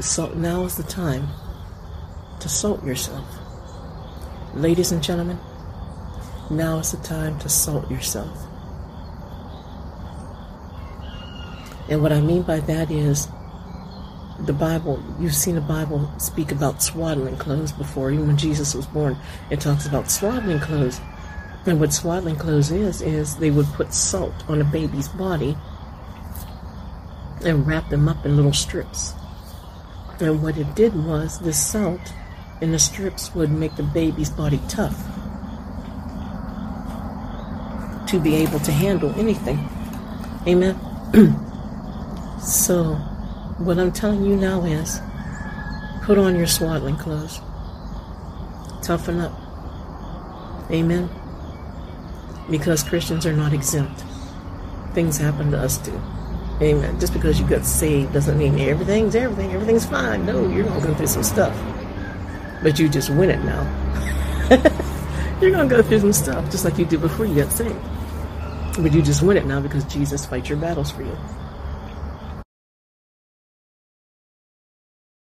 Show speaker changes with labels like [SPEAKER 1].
[SPEAKER 1] So now is the time to salt yourself. Ladies and gentlemen, now is the time to salt yourself. And what I mean by that is the Bible, you've seen the Bible speak about swaddling clothes before, even when Jesus was born, it talks about swaddling clothes. And what swaddling clothes is, is they would put salt on a baby's body and wrap them up in little strips. And what it did was the salt in the strips would make the baby's body tough to be able to handle anything. Amen. so, what I'm telling you now is put on your swaddling clothes, toughen up. Amen. Because Christians are not exempt. Things happen to us too. Amen. Just because you got saved doesn't mean everything's everything, everything's fine. No, you're gonna go through some stuff. But you just win it now. you're gonna go through some stuff just like you did before you got saved. But you just win it now because Jesus fights your battles for you.